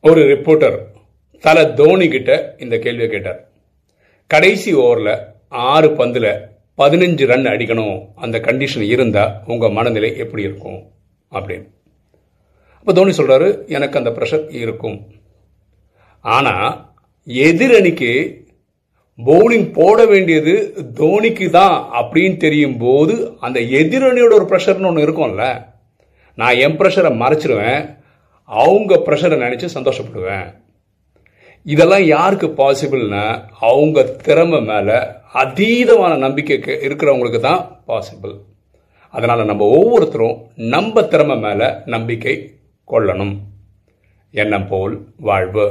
ஒரு ரிப்போர்ட்டர் தல தோனி கிட்ட இந்த கேள்வியை கேட்டார். கடைசி ஓவரில் ஆறு பந்தில் பதினஞ்சு ரன் அடிக்கணும். அந்த கண்டிஷன் இருந்தால் உங்கள் மனநிலை எப்படி இருக்கும்? அப்படின்னு. அப்போ தோனி சொல்கிறாரு எனக்கு அந்த ப்ரெஷர் இருக்கும். ஆனால் எதிரணிக்கு பவுலிங் போட வேண்டியது தோனிக்கு தான் அப்படின்னு தெரியும் போது அந்த எதிரணியோட ஒரு ப்ரெஷர்னு ஒன்று இருக்கும்ல. நான் என் ப்ரெஷரை மறைச்சிருவேன். அவங்க ப்ரெஷரை நினச்சி சந்தோஷப்படுவேன். இதெல்லாம் யாருக்கு பாசிபிள்னா அவங்க திறமை மேலே அதீதமான நம்பிக்கைக்கு இருக்கிறவங்களுக்கு தான் பாசிபிள் அதனால் நம்ம ஒவ்வொருத்தரும் நம்ம திறமை மேலே நம்பிக்கை கொள்ளணும். எண்ணம் போல் வாழ்வு.